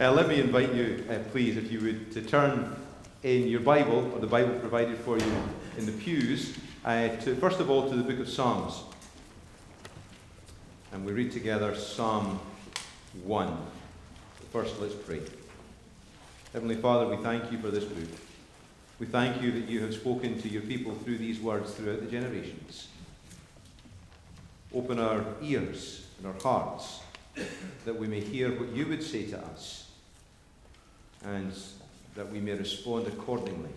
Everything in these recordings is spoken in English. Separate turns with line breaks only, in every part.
Uh, let me invite you, uh, please, if you would, to turn in your Bible, or the Bible provided for you in the pews, uh, to, first of all to the book of Psalms. And we read together Psalm 1. First, let's pray. Heavenly Father, we thank you for this book. We thank you that you have spoken to your people through these words throughout the generations. Open our ears and our hearts that we may hear what you would say to us and that we may respond accordingly.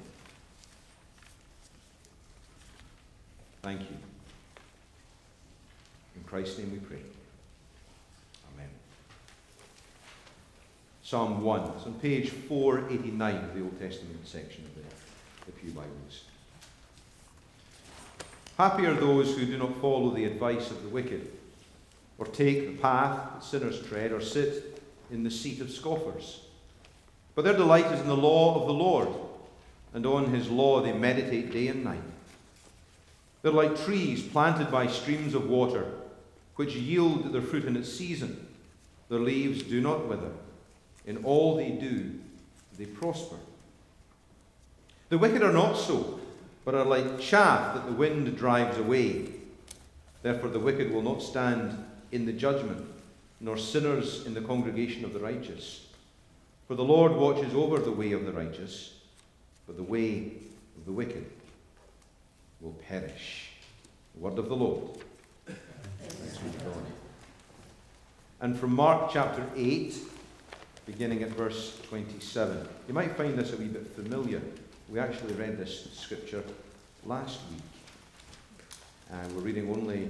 Thank you. In Christ's name we pray. Amen. Psalm 1. It's on page 489 of the Old Testament section of the, the Pew Bibles. Happy are those who do not follow the advice of the wicked, or take the path that sinners tread, or sit in the seat of scoffers. But their delight is in the law of the Lord, and on his law they meditate day and night. They're like trees planted by streams of water, which yield their fruit in its season. Their leaves do not wither. In all they do, they prosper. The wicked are not so, but are like chaff that the wind drives away. Therefore, the wicked will not stand in the judgment, nor sinners in the congregation of the righteous. For the Lord watches over the way of the righteous, but the way of the wicked will perish. The word of the Lord. And from Mark chapter 8, beginning at verse 27. You might find this a wee bit familiar. We actually read this scripture last week. And we're reading only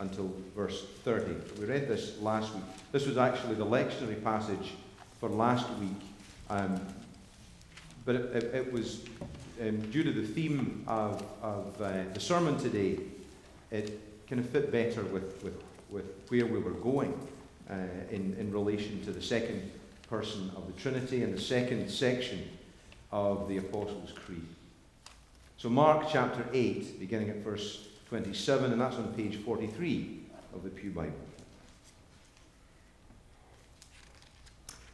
until verse 30. We read this last week. This was actually the lectionary passage for last week. Um, but it, it, it was um, due to the theme of, of uh, the sermon today, it kind of fit better with, with, with where we were going uh, in, in relation to the second person of the Trinity and the second section of the Apostles' Creed. So, Mark chapter 8, beginning at verse 27, and that's on page 43 of the Pew Bible.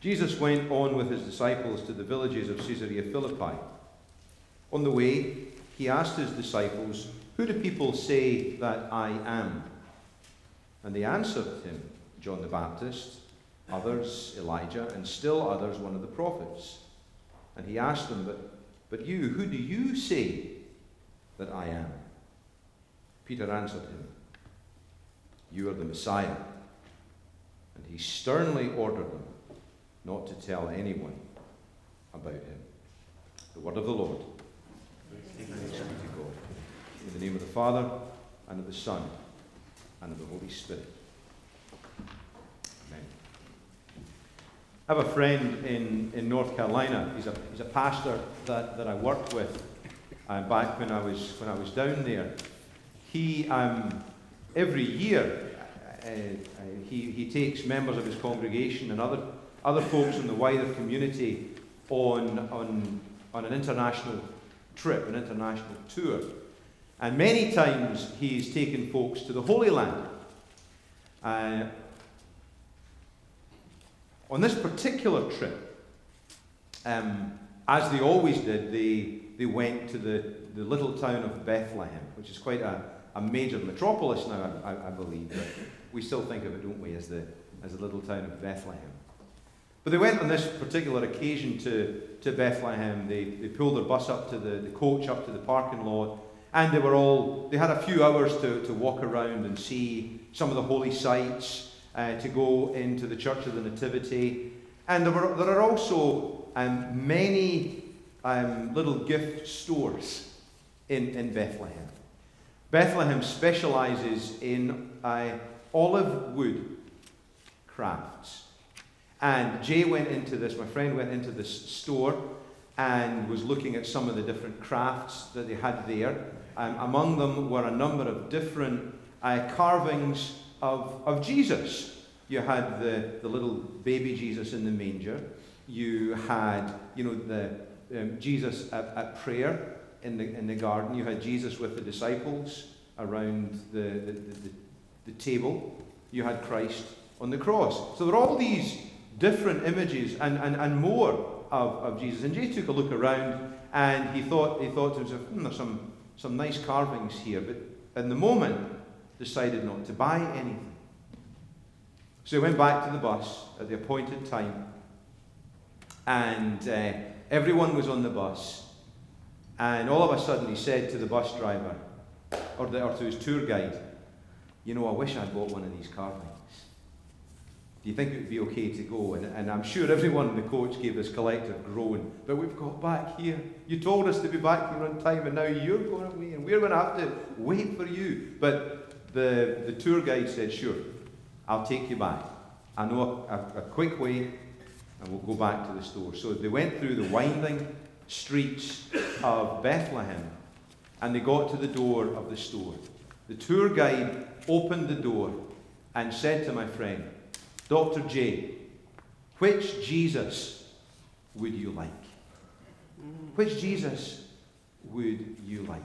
Jesus went on with his disciples to the villages of Caesarea Philippi. On the way, he asked his disciples, Who do people say that I am? And they answered him, John the Baptist, others Elijah, and still others one of the prophets. And he asked them, But, but you, who do you say that I am? Peter answered him, You are the Messiah. And he sternly ordered them not to tell anyone about him. The word of the Lord. Thanks be to God. In the name of the Father, and of the Son, and of the Holy Spirit. Amen. I have a friend in, in North Carolina. He's a, he's a pastor that, that I worked with uh, back when I, was, when I was down there. He, um, every year, uh, uh, he, he takes members of his congregation and other, other folks in the wider community on, on, on an international trip, an international tour. And many times he's taken folks to the Holy Land. Uh, on this particular trip, um, as they always did, they, they went to the, the little town of Bethlehem, which is quite a, a major metropolis now, I, I, I believe. But we still think of it, don't we, as the, as the little town of Bethlehem. But they went on this particular occasion to, to Bethlehem. They, they pulled their bus up to the, the coach, up to the parking lot, and they were all, they had a few hours to, to walk around and see some of the holy sites, uh, to go into the Church of the Nativity. And there, were, there are also um, many um, little gift stores in, in Bethlehem. Bethlehem specializes in uh, olive wood crafts. And Jay went into this, my friend went into this store and was looking at some of the different crafts that they had there. Um, among them were a number of different uh, carvings of, of Jesus. You had the, the little baby Jesus in the manger. You had, you know, the um, Jesus at, at, prayer in the, in the garden. You had Jesus with the disciples around the, the, the, the table. You had Christ on the cross. So there are all these different images and, and, and more of, of Jesus. And Jay took a look around and he thought, he thought to himself, hmm, there's some, some nice carvings here, but in the moment decided not to buy anything. So he went back to the bus at the appointed time, and uh, everyone was on the bus. And all of a sudden, he said to the bus driver, or, the, or to his tour guide, You know, I wish I'd bought one of these carvings. You think it would be okay to go? And, and I'm sure everyone in the coach gave this collective groan, but we've got back here. You told us to be back here on time, and now you're going away, and we're going to have to wait for you. But the, the tour guide said, Sure, I'll take you back. I know a, a, a quick way, and we'll go back to the store. So they went through the winding streets of Bethlehem, and they got to the door of the store. The tour guide opened the door and said to my friend, Dr. J, which Jesus would you like? Which Jesus would you like?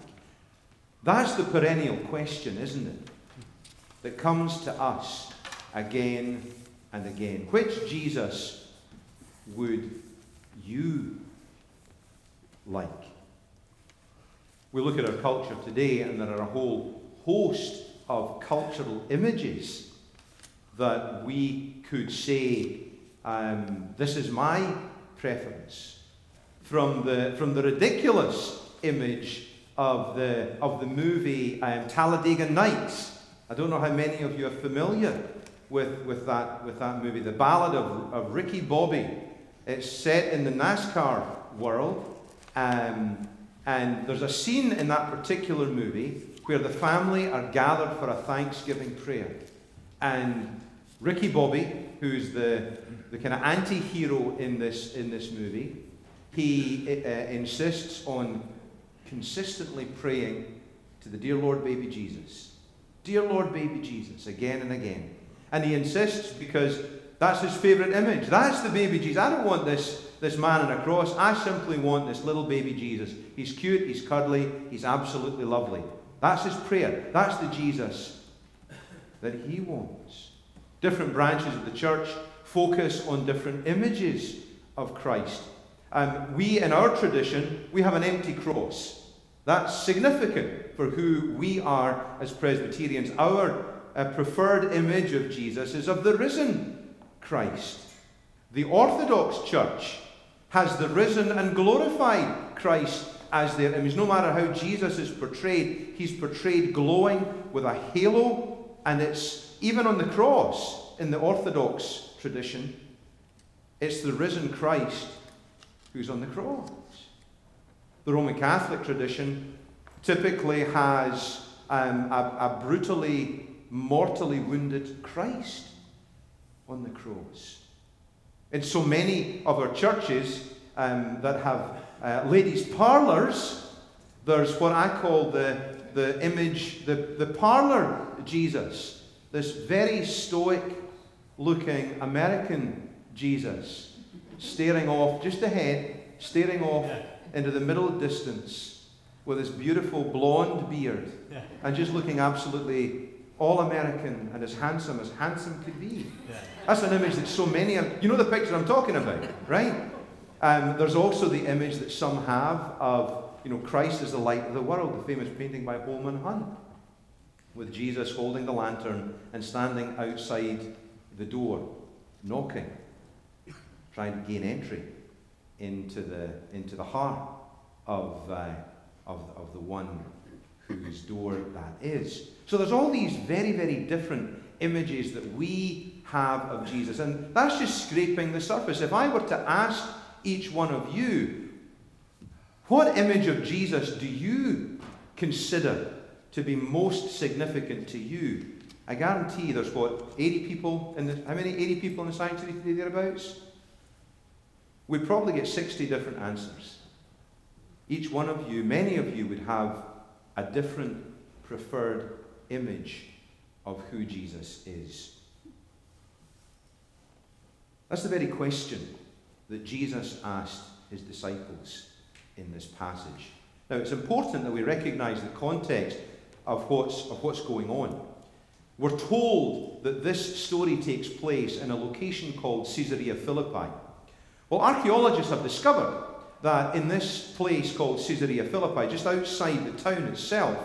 That's the perennial question, isn't it? That comes to us again and again. Which Jesus would you like? We look at our culture today, and there are a whole host of cultural images that we could say, um, This is my preference. From the, from the ridiculous image of the, of the movie um, Talladega Nights. I don't know how many of you are familiar with, with, that, with that movie. The Ballad of, of Ricky Bobby. It's set in the NASCAR world. Um, and there's a scene in that particular movie where the family are gathered for a Thanksgiving prayer. And Ricky Bobby, who's the, the kind of anti hero in this, in this movie, he uh, insists on consistently praying to the dear Lord baby Jesus. Dear Lord baby Jesus, again and again. And he insists because that's his favourite image. That's the baby Jesus. I don't want this, this man on a cross. I simply want this little baby Jesus. He's cute, he's cuddly, he's absolutely lovely. That's his prayer. That's the Jesus that he wants. Different branches of the church focus on different images of Christ. Um, we, in our tradition, we have an empty cross. That's significant for who we are as Presbyterians. Our uh, preferred image of Jesus is of the risen Christ. The Orthodox Church has the risen and glorified Christ as their image. No matter how Jesus is portrayed, he's portrayed glowing with a halo, and it's even on the cross, in the Orthodox tradition, it's the risen Christ who's on the cross. The Roman Catholic tradition typically has um, a, a brutally, mortally wounded Christ on the cross. In so many of our churches um, that have uh, ladies' parlours, there's what I call the, the image, the, the parlour Jesus this very stoic looking American Jesus staring off just ahead, staring off into the middle distance with his beautiful blonde beard and just looking absolutely all American and as handsome as handsome could be. That's an image that so many of you know the picture I'm talking about, right? Um, there's also the image that some have of you know Christ as the light of the world, the famous painting by Holman Hunt with Jesus holding the lantern and standing outside the door, knocking, trying to gain entry into the, into the heart of, uh, of, of the one whose door that is. So there's all these very, very different images that we have of Jesus. And that's just scraping the surface. If I were to ask each one of you, what image of Jesus do you consider to be most significant to you, I guarantee there's what, 80 people in the, how many 80 people in the sanctuary today thereabouts? We'd probably get 60 different answers. Each one of you, many of you would have a different preferred image of who Jesus is. That's the very question that Jesus asked his disciples in this passage. Now, it's important that we recognize the context of what's, of what's going on. We're told that this story takes place in a location called Caesarea Philippi. Well, archaeologists have discovered that in this place called Caesarea Philippi, just outside the town itself,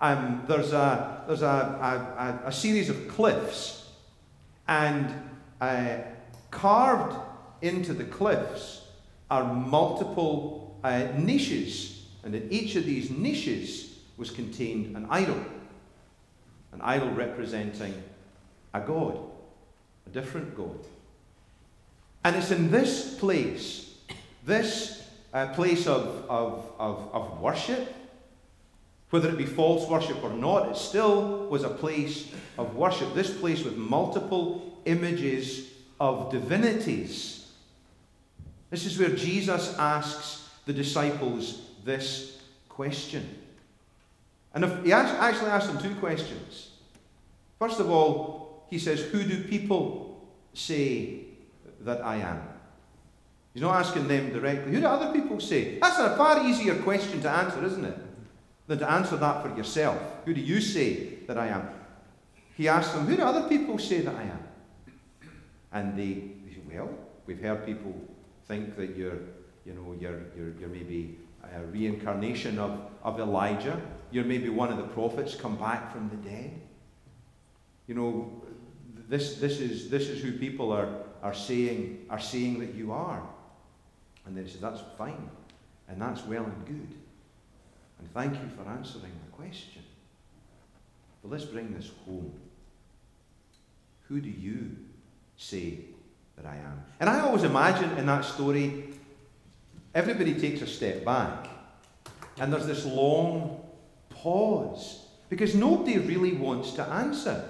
um, there's, a, there's a, a, a, series of cliffs, and uh, carved into the cliffs are multiple uh, niches, and in each of these niches was contained an idol. An idol representing a god, a different god. And it's in this place, this uh, place of, of, of, of worship, whether it be false worship or not, it still was a place of worship. This place with multiple images of divinities. This is where Jesus asks the disciples this question. And if he actually asked them two questions. First of all, he says, Who do people say that I am? He's not asking them directly. Who do other people say? That's a far easier question to answer, isn't it? Than to answer that for yourself. Who do you say that I am? He asked them, Who do other people say that I am? And they, said, well, we've heard people think that you're, you know, you're, you're, you're maybe a reincarnation of, of Elijah. You're maybe one of the prophets come back from the dead. You know, this, this, is, this is who people are, are, saying, are saying that you are. And they say, that's fine. And that's well and good. And thank you for answering the question. But let's bring this home. Who do you say that I am? And I always imagine in that story, everybody takes a step back. And there's this long pause. Because nobody really wants to answer.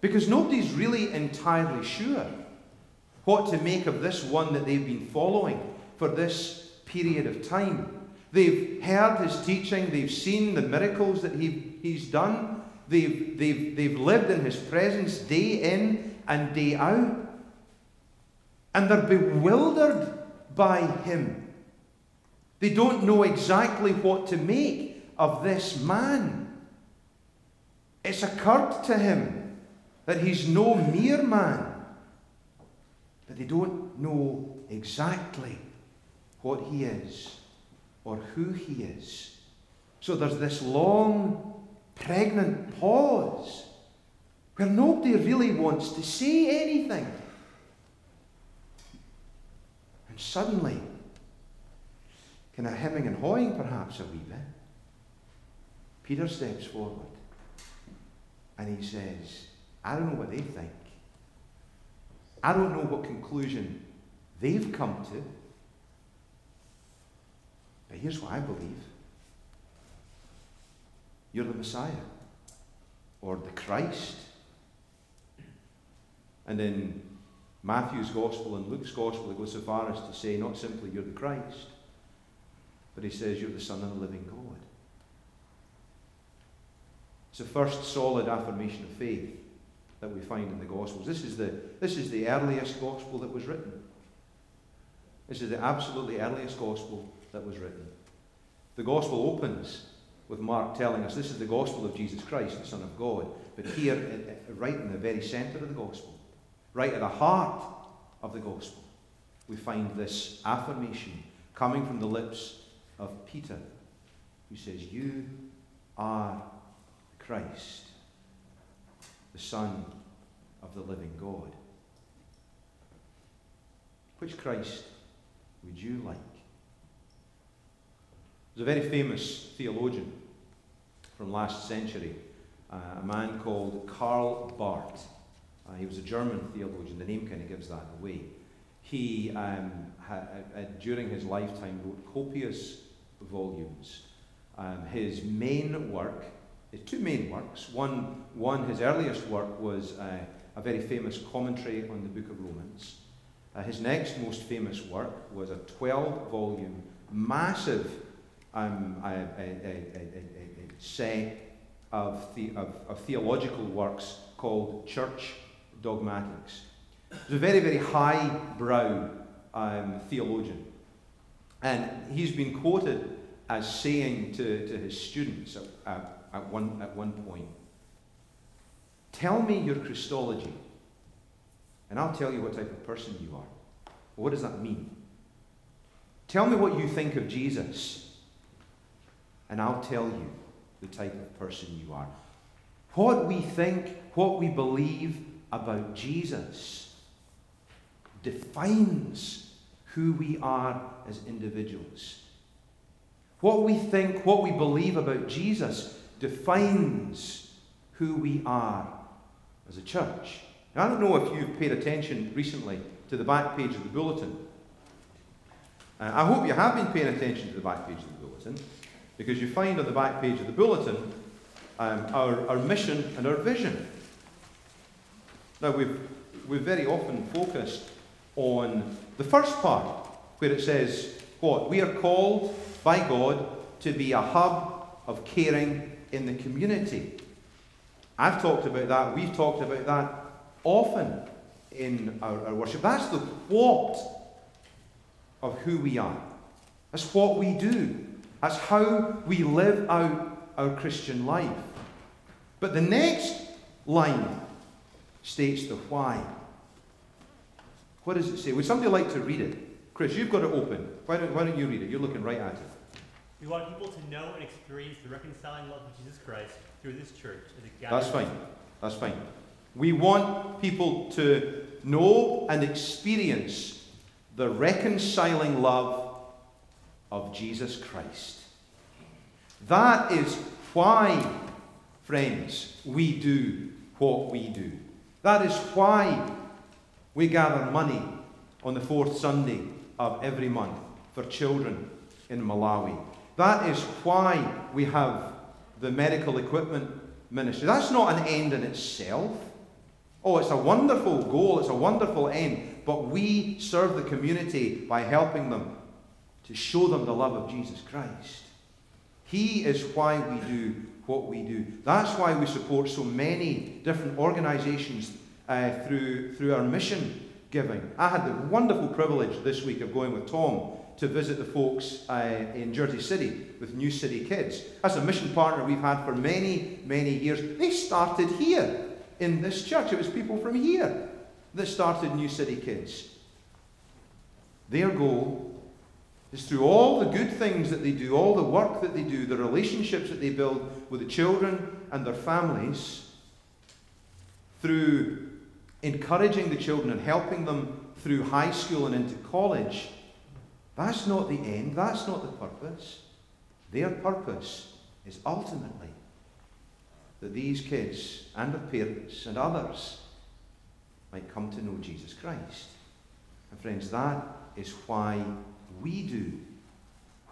Because nobody's really entirely sure what to make of this one that they've been following for this period of time. They've heard his teaching, they've seen the miracles that he, he's done, they've, they've, they've lived in his presence day in and day out. And they're bewildered by him. They don't know exactly what to make of this man. It's occurred to him that he's no mere man, but they don't know exactly what he is or who he is. So there's this long, pregnant pause where nobody really wants to say anything. And suddenly, kind of hemming and hawing perhaps a wee bit, Peter steps forward and he says, I don't know what they think. I don't know what conclusion they've come to. But here's what I believe you're the Messiah or the Christ. And in Matthew's Gospel and Luke's Gospel, it goes so far as to say not simply you're the Christ, but he says you're the Son of the living God. It's the first solid affirmation of faith that we find in the Gospels. This is the, this is the earliest Gospel that was written. This is the absolutely earliest Gospel that was written. The Gospel opens with Mark telling us this is the Gospel of Jesus Christ, the Son of God. But here, right in the very centre of the Gospel, right at the heart of the Gospel, we find this affirmation coming from the lips of Peter, who says, You are Christ, the Son of the living God. Which Christ would you like? There's a very famous theologian from last century, uh, a man called Karl Barth. Uh, he was a German theologian. The name kind of gives that away. He, um, ha- uh, uh, during his lifetime, wrote copious volumes. Um, his main work two main works. One, one his earliest work was uh, a very famous commentary on the book of Romans. Uh, his next most famous work was a 12 volume, massive um, a, set of, the, of, of, theological works called Church Dogmatics. He's a very, very high-brow um, theologian. And he's been quoted as saying to, to his students uh, at, one, at one point, Tell me your Christology, and I'll tell you what type of person you are. What does that mean? Tell me what you think of Jesus, and I'll tell you the type of person you are. What we think, what we believe about Jesus defines who we are as individuals. What we think, what we believe about Jesus defines who we are as a church. Now, I don't know if you've paid attention recently to the back page of the bulletin. Uh, I hope you have been paying attention to the back page of the bulletin because you find on the back page of the bulletin um, our, our mission and our vision. Now, we've, we've very often focused on the first part where it says, What? We are called by God to be a hub of caring in the community. I've talked about that, we've talked about that often in our, our worship. That's the what of who we are. That's what we do. That's how we live out our Christian life. But the next line states the why. What does it say? Would somebody like to read it? Chris, you've got it open. Why don't, why don't you read it? You're looking right at it.
We want people to know and experience the reconciling love of Jesus Christ through this church as it
That's fine. That's fine. We want people to know and experience the reconciling love of Jesus Christ. That is why, friends, we do what we do. That is why we gather money on the fourth Sunday of every month for children in Malawi. That is why we have the medical equipment ministry. That's not an end in itself. Oh, it's a wonderful goal, it's a wonderful end, but we serve the community by helping them to show them the love of Jesus Christ. He is why we do what we do. That's why we support so many different organizations uh, through, through our mission giving. I had the wonderful privilege this week of going with Tom to visit the folks uh, in Jersey City with New City Kids. That's a mission partner we've had for many, many years. They started here in this church. It was people from here that started New City Kids. Their goal is through all the good things that they do, all the work that they do, the relationships that they build with the children and their families, through encouraging the children and helping them through high school and into college. That's not the end, that's not the purpose. Their purpose is ultimately that these kids and their parents and others might come to know Jesus Christ. And friends, that is why we do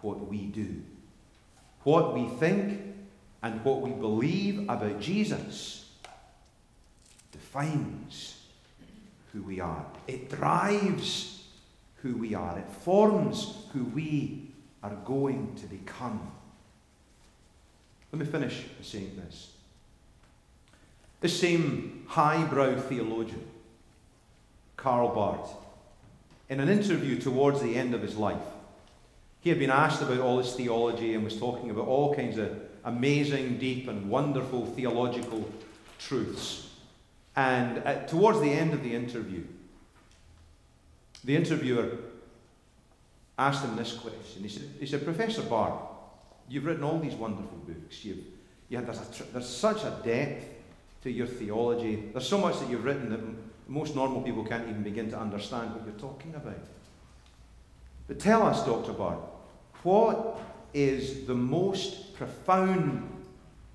what we do. What we think and what we believe about Jesus defines who we are. It drives who we are. It forms who we are going to become. Let me finish by saying this. The same highbrow theologian, Karl Barth, in an interview towards the end of his life, he had been asked about all his theology and was talking about all kinds of amazing, deep, and wonderful theological truths. And at, towards the end of the interview, the interviewer asked him this question. He said, he said Professor Barth, you've written all these wonderful books. You've, there's, there's such a depth to your theology. There's so much that you've written that most normal people can't even begin to understand what you're talking about. But tell us, Dr. Barth, what is the most profound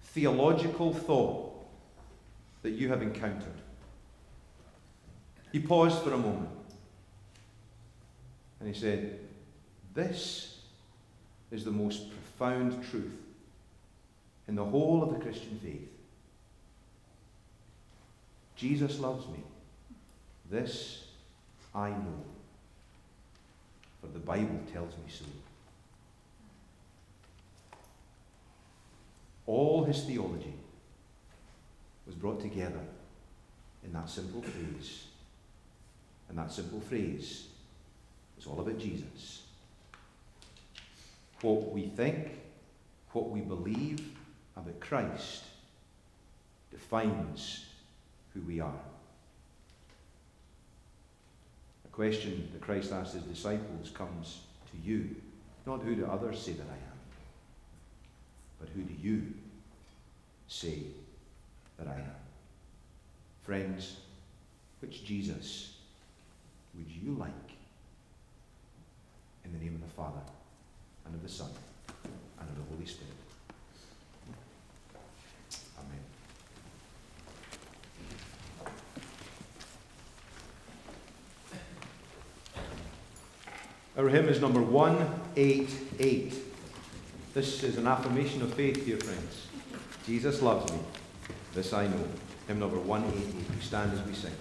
theological thought that you have encountered? He paused for a moment and he said, This is the most profound truth in the whole of the Christian faith. Jesus loves me. This I know, for the Bible tells me so. All his theology was brought together in that simple phrase. And that simple phrase is all about Jesus. What we think, what we believe about Christ defines who we are. A question that Christ asked his disciples comes to you. Not who do others say that I am, but who do you say that I am? Friends, which Jesus would you like? In the name of the Father, and of the Son, and of the Holy Spirit. Amen. Our hymn is number 188. This is an affirmation of faith, dear friends. Jesus loves me. This I know. Hymn number 188. We stand as we sing.